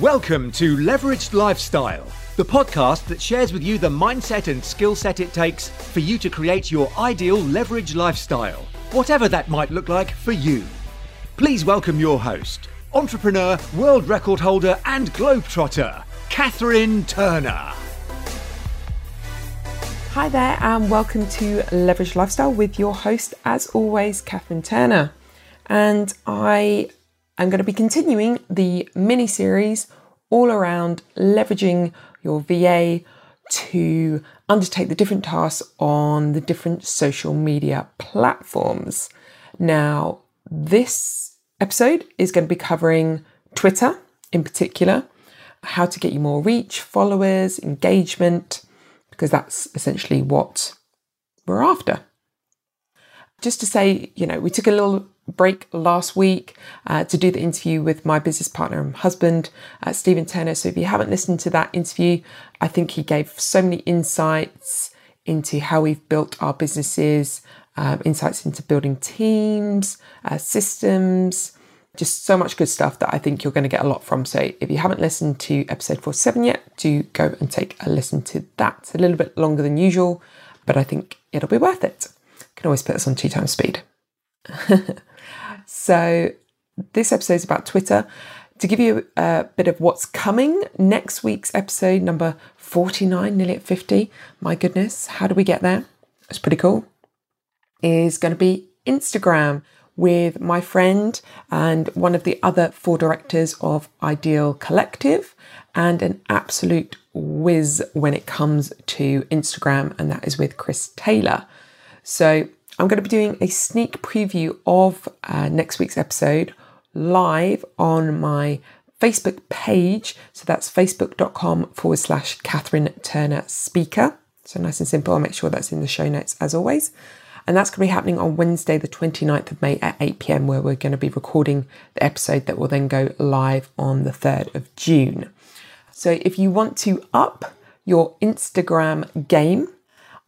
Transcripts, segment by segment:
Welcome to Leveraged Lifestyle, the podcast that shares with you the mindset and skill set it takes for you to create your ideal leveraged lifestyle, whatever that might look like for you. Please welcome your host, entrepreneur, world record holder, and globetrotter, Catherine Turner. Hi there, and welcome to Leveraged Lifestyle with your host, as always, Catherine Turner. And I I'm going to be continuing the mini series all around leveraging your VA to undertake the different tasks on the different social media platforms. Now, this episode is going to be covering Twitter in particular, how to get you more reach, followers, engagement, because that's essentially what we're after. Just to say, you know, we took a little break last week uh, to do the interview with my business partner and husband, uh, Stephen Turner. So if you haven't listened to that interview, I think he gave so many insights into how we've built our businesses, um, insights into building teams, uh, systems, just so much good stuff that I think you're going to get a lot from. So if you haven't listened to episode 47 yet, do go and take a listen to that. It's a little bit longer than usual, but I think it'll be worth it. You can always put us on two times speed. So, this episode is about Twitter. To give you a bit of what's coming, next week's episode, number 49, nearly at 50, my goodness, how do we get there? It's pretty cool. Is going to be Instagram with my friend and one of the other four directors of Ideal Collective and an absolute whiz when it comes to Instagram, and that is with Chris Taylor. So I'm going to be doing a sneak preview of uh, next week's episode live on my Facebook page. So that's facebook.com forward slash Catherine Turner Speaker. So nice and simple. I'll make sure that's in the show notes as always. And that's going to be happening on Wednesday, the 29th of May at 8 pm, where we're going to be recording the episode that will then go live on the 3rd of June. So if you want to up your Instagram game,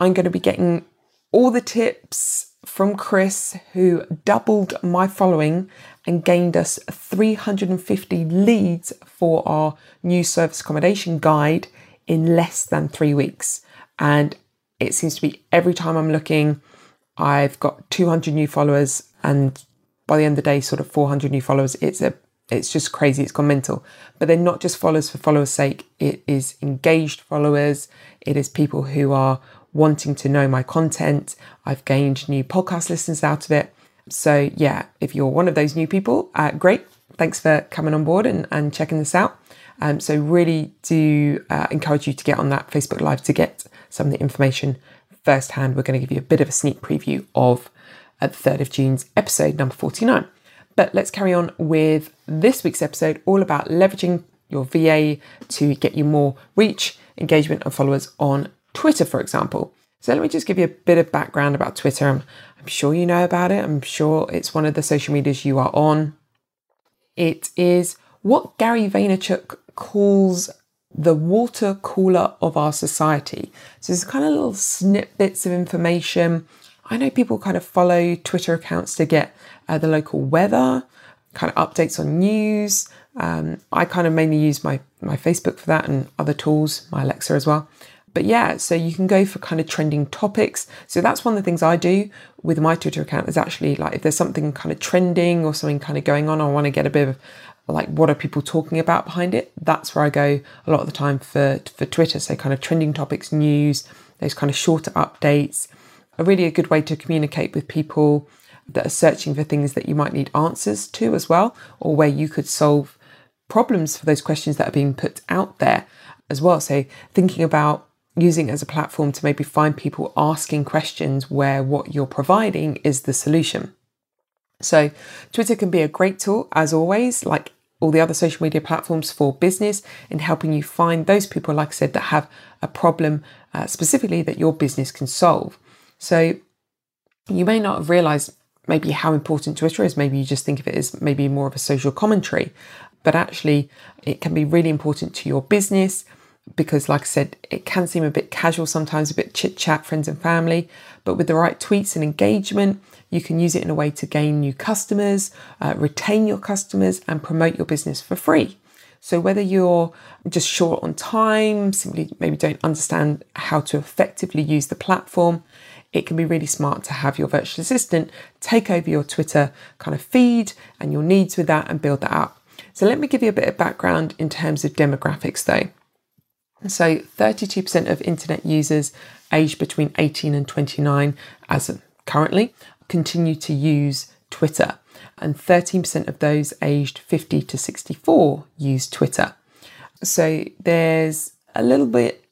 I'm going to be getting all the tips from Chris, who doubled my following and gained us 350 leads for our new service accommodation guide in less than three weeks. And it seems to be every time I'm looking, I've got 200 new followers, and by the end of the day, sort of 400 new followers. It's a it's just crazy. It's gone mental. But they're not just followers for followers' sake. It is engaged followers. It is people who are wanting to know my content. I've gained new podcast listeners out of it. So, yeah, if you're one of those new people, uh, great. Thanks for coming on board and, and checking this out. Um, so, really do uh, encourage you to get on that Facebook Live to get some of the information firsthand. We're going to give you a bit of a sneak preview of uh, the 3rd of June's episode number 49. But let's carry on with this week's episode, all about leveraging your VA to get you more reach, engagement, and followers on Twitter, for example. So let me just give you a bit of background about Twitter. I'm, I'm sure you know about it. I'm sure it's one of the social medias you are on. It is what Gary Vaynerchuk calls the water cooler of our society. So there's kind of little snippets of information. I know people kind of follow Twitter accounts to get uh, the local weather, kind of updates on news. Um, I kind of mainly use my my Facebook for that and other tools, my Alexa as well but yeah, so you can go for kind of trending topics. So that's one of the things I do with my Twitter account is actually like if there's something kind of trending or something kind of going on, I want to get a bit of like what are people talking about behind it. That's where I go a lot of the time for for Twitter. So kind of trending topics, news, those kind of shorter updates, are really a good way to communicate with people that are searching for things that you might need answers to as well, or where you could solve problems for those questions that are being put out there as well. So thinking about using as a platform to maybe find people asking questions where what you're providing is the solution. So, Twitter can be a great tool, as always, like all the other social media platforms for business, in helping you find those people, like I said, that have a problem uh, specifically that your business can solve. So, you may not have realized maybe how important Twitter is. Maybe you just think of it as maybe more of a social commentary, but actually, it can be really important to your business because, like I said, it can seem a bit casual sometimes, a bit chit chat, friends and family. But with the right tweets and engagement, you can use it in a way to gain new customers, uh, retain your customers, and promote your business for free. So, whether you're just short on time, simply maybe don't understand how to effectively use the platform, it can be really smart to have your virtual assistant take over your Twitter kind of feed and your needs with that and build that up. So, let me give you a bit of background in terms of demographics though. So, 32% of internet users aged between 18 and 29, as currently, continue to use Twitter, and 13% of those aged 50 to 64 use Twitter. So, there's a little bit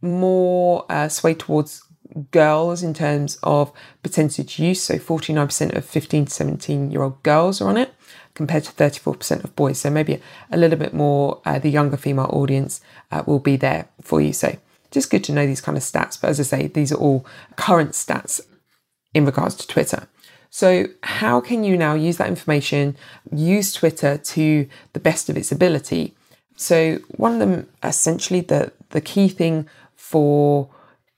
more uh, sway towards girls in terms of percentage use. So 49% of 15 to 17 year old girls are on it compared to 34% of boys. So maybe a little bit more uh, the younger female audience uh, will be there for you. So just good to know these kind of stats. But as I say, these are all current stats in regards to Twitter. So, how can you now use that information, use Twitter to the best of its ability? So, one of them, essentially, the, the key thing for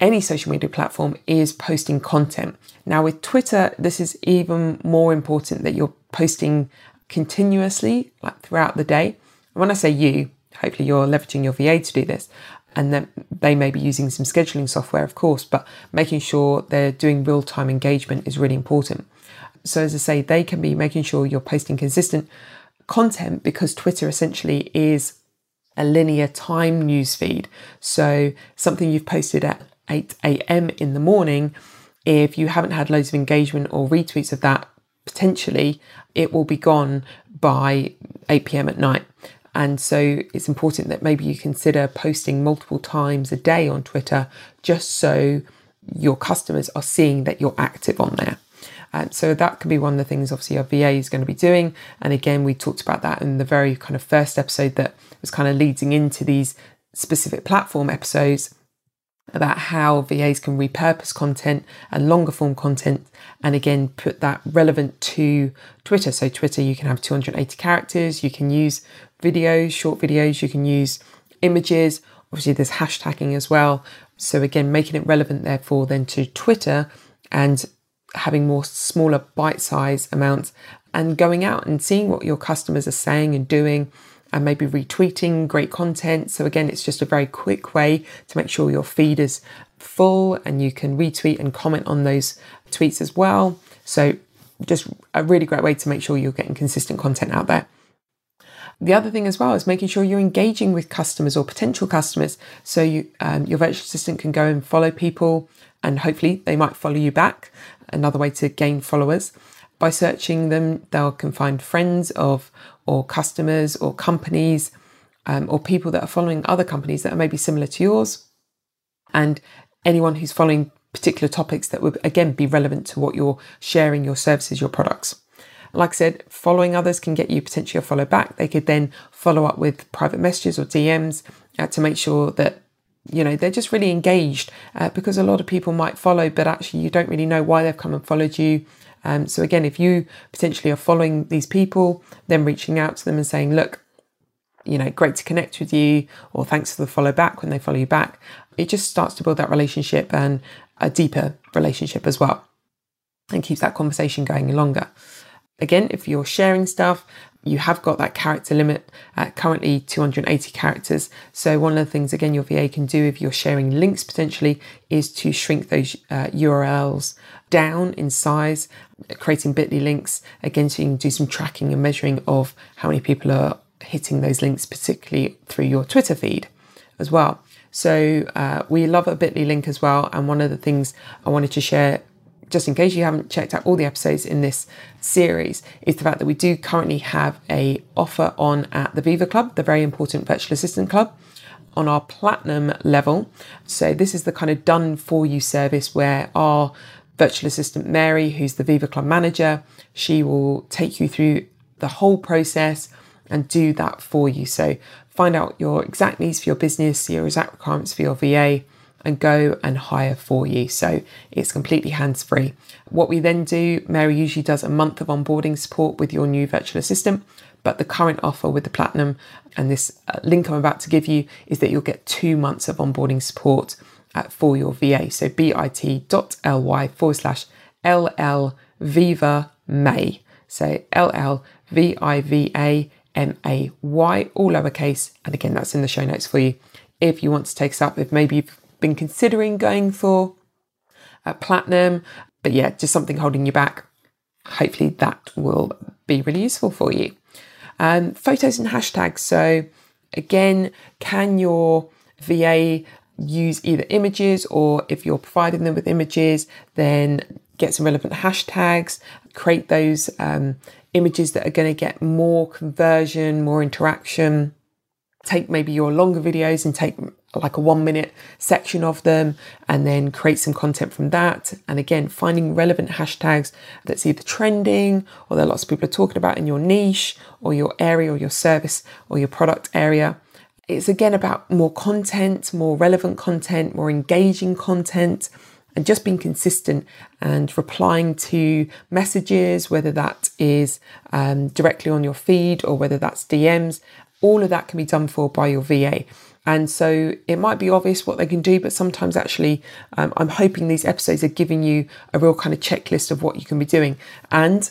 any social media platform is posting content. Now, with Twitter, this is even more important that you're posting continuously, like throughout the day. And when I say you, hopefully you're leveraging your VA to do this. And then they may be using some scheduling software, of course, but making sure they're doing real time engagement is really important. So, as I say, they can be making sure you're posting consistent content because Twitter essentially is a linear time news feed. So, something you've posted at 8 a.m. in the morning, if you haven't had loads of engagement or retweets of that, potentially it will be gone by 8 p.m. at night. And so it's important that maybe you consider posting multiple times a day on Twitter just so your customers are seeing that you're active on there. Um, so that could be one of the things obviously our VA is going to be doing. And again, we talked about that in the very kind of first episode that was kind of leading into these specific platform episodes about how VAs can repurpose content and longer form content and again put that relevant to Twitter. So, Twitter, you can have 280 characters, you can use videos, short videos, you can use images. Obviously, there's hashtagging as well. So, again, making it relevant, therefore, then to Twitter and having more smaller bite size amounts and going out and seeing what your customers are saying and doing and maybe retweeting great content. So, again, it's just a very quick way to make sure your feed is full and you can retweet and comment on those tweets as well. So, just a really great way to make sure you're getting consistent content out there. The other thing as well is making sure you're engaging with customers or potential customers. So you, um, your virtual assistant can go and follow people, and hopefully they might follow you back. Another way to gain followers by searching them, they can find friends of or customers or companies um, or people that are following other companies that are maybe similar to yours, and anyone who's following particular topics that would again be relevant to what you're sharing your services, your products. Like I said, following others can get you potentially a follow back. They could then follow up with private messages or DMs uh, to make sure that you know they're just really engaged uh, because a lot of people might follow, but actually you don't really know why they've come and followed you. Um, so again, if you potentially are following these people, then reaching out to them and saying, look, you know, great to connect with you, or thanks for the follow back when they follow you back, it just starts to build that relationship and a deeper relationship as well and keeps that conversation going longer. Again, if you're sharing stuff, you have got that character limit at currently 280 characters. So, one of the things, again, your VA can do if you're sharing links potentially is to shrink those uh, URLs down in size, creating bit.ly links. Again, so you can do some tracking and measuring of how many people are hitting those links, particularly through your Twitter feed as well. So, uh, we love a bit.ly link as well. And one of the things I wanted to share just in case you haven't checked out all the episodes in this series, is the fact that we do currently have a offer on at the Viva Club, the very important virtual assistant club, on our platinum level. So this is the kind of done for you service where our virtual assistant Mary, who's the Viva Club manager, she will take you through the whole process and do that for you. So find out your exact needs for your business, your exact requirements for your VA, and go and hire for you. So it's completely hands free. What we then do, Mary usually does a month of onboarding support with your new virtual assistant. But the current offer with the Platinum and this uh, link I'm about to give you is that you'll get two months of onboarding support uh, for your VA. So bit.ly forward slash LL Viva May. So L L V I V A M A Y, all lowercase. And again, that's in the show notes for you if you want to take us up. If maybe you've been considering going for uh, platinum, but yeah, just something holding you back. Hopefully, that will be really useful for you. Um, photos and hashtags. So, again, can your VA use either images or if you're providing them with images, then get some relevant hashtags, create those um, images that are going to get more conversion, more interaction. Take maybe your longer videos and take like a one minute section of them and then create some content from that. And again, finding relevant hashtags that's either trending or that lots of people are talking about in your niche or your area or your service or your product area. It's again about more content, more relevant content, more engaging content, and just being consistent and replying to messages, whether that is um, directly on your feed or whether that's DMs. All of that can be done for by your VA. And so it might be obvious what they can do, but sometimes actually, um, I'm hoping these episodes are giving you a real kind of checklist of what you can be doing. And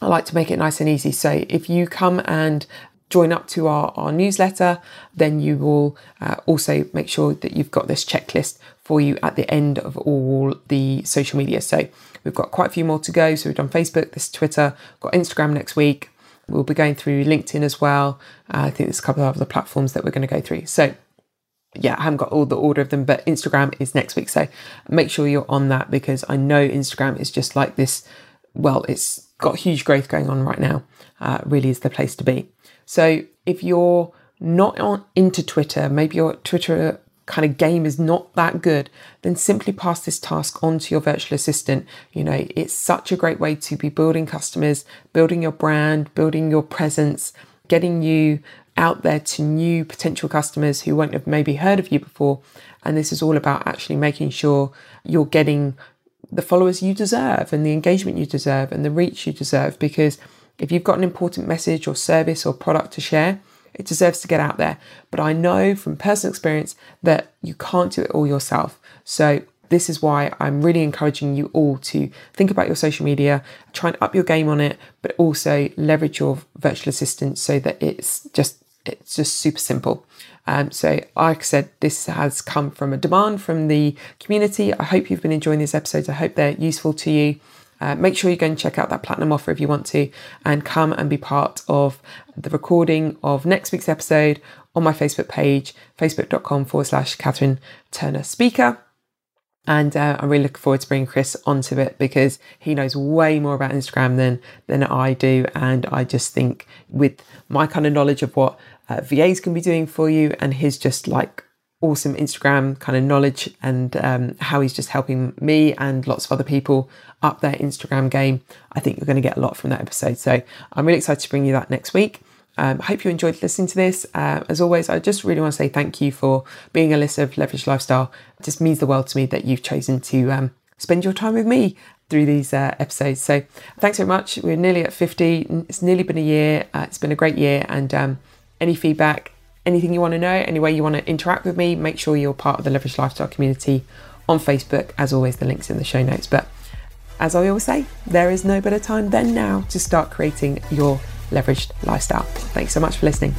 I like to make it nice and easy. So if you come and join up to our, our newsletter, then you will uh, also make sure that you've got this checklist for you at the end of all the social media. So we've got quite a few more to go. So we've done Facebook, this Twitter, got Instagram next week. We'll be going through LinkedIn as well. Uh, I think there's a couple of other platforms that we're going to go through. So yeah, I haven't got all the order of them, but Instagram is next week. So make sure you're on that because I know Instagram is just like this. Well, it's got huge growth going on right now. Uh, really is the place to be. So if you're not on into Twitter, maybe your Twitter kind of game is not that good, then simply pass this task on to your virtual assistant. You know, it's such a great way to be building customers, building your brand, building your presence, getting you out there to new potential customers who won't have maybe heard of you before. And this is all about actually making sure you're getting the followers you deserve and the engagement you deserve and the reach you deserve because if you've got an important message or service or product to share, it deserves to get out there. But I know from personal experience that you can't do it all yourself. So this is why I'm really encouraging you all to think about your social media, try and up your game on it, but also leverage your virtual assistant so that it's just it's just super simple. Um, so, like I said, this has come from a demand from the community. I hope you've been enjoying these episodes. I hope they're useful to you. Uh, make sure you go and check out that platinum offer if you want to, and come and be part of the recording of next week's episode on my Facebook page, facebook.com forward slash Catherine Turner Speaker. And uh, I'm really looking forward to bringing Chris onto it because he knows way more about Instagram than than I do, and I just think with my kind of knowledge of what uh, VAs can be doing for you, and his just like awesome Instagram kind of knowledge and um, how he's just helping me and lots of other people up their Instagram game. I think you're going to get a lot from that episode. So I'm really excited to bring you that next week. Um, I hope you enjoyed listening to this. Uh, as always, I just really want to say thank you for being a listener of Leverage Lifestyle. It just means the world to me that you've chosen to um, spend your time with me through these uh, episodes. So thanks very much. We're nearly at 50. It's nearly been a year. Uh, it's been a great year. And um, any feedback, anything you want to know, any way you want to interact with me, make sure you're part of the Leverage Lifestyle community on Facebook. As always, the link's in the show notes. But as I always say, there is no better time than now to start creating your leveraged lifestyle. Thanks so much for listening.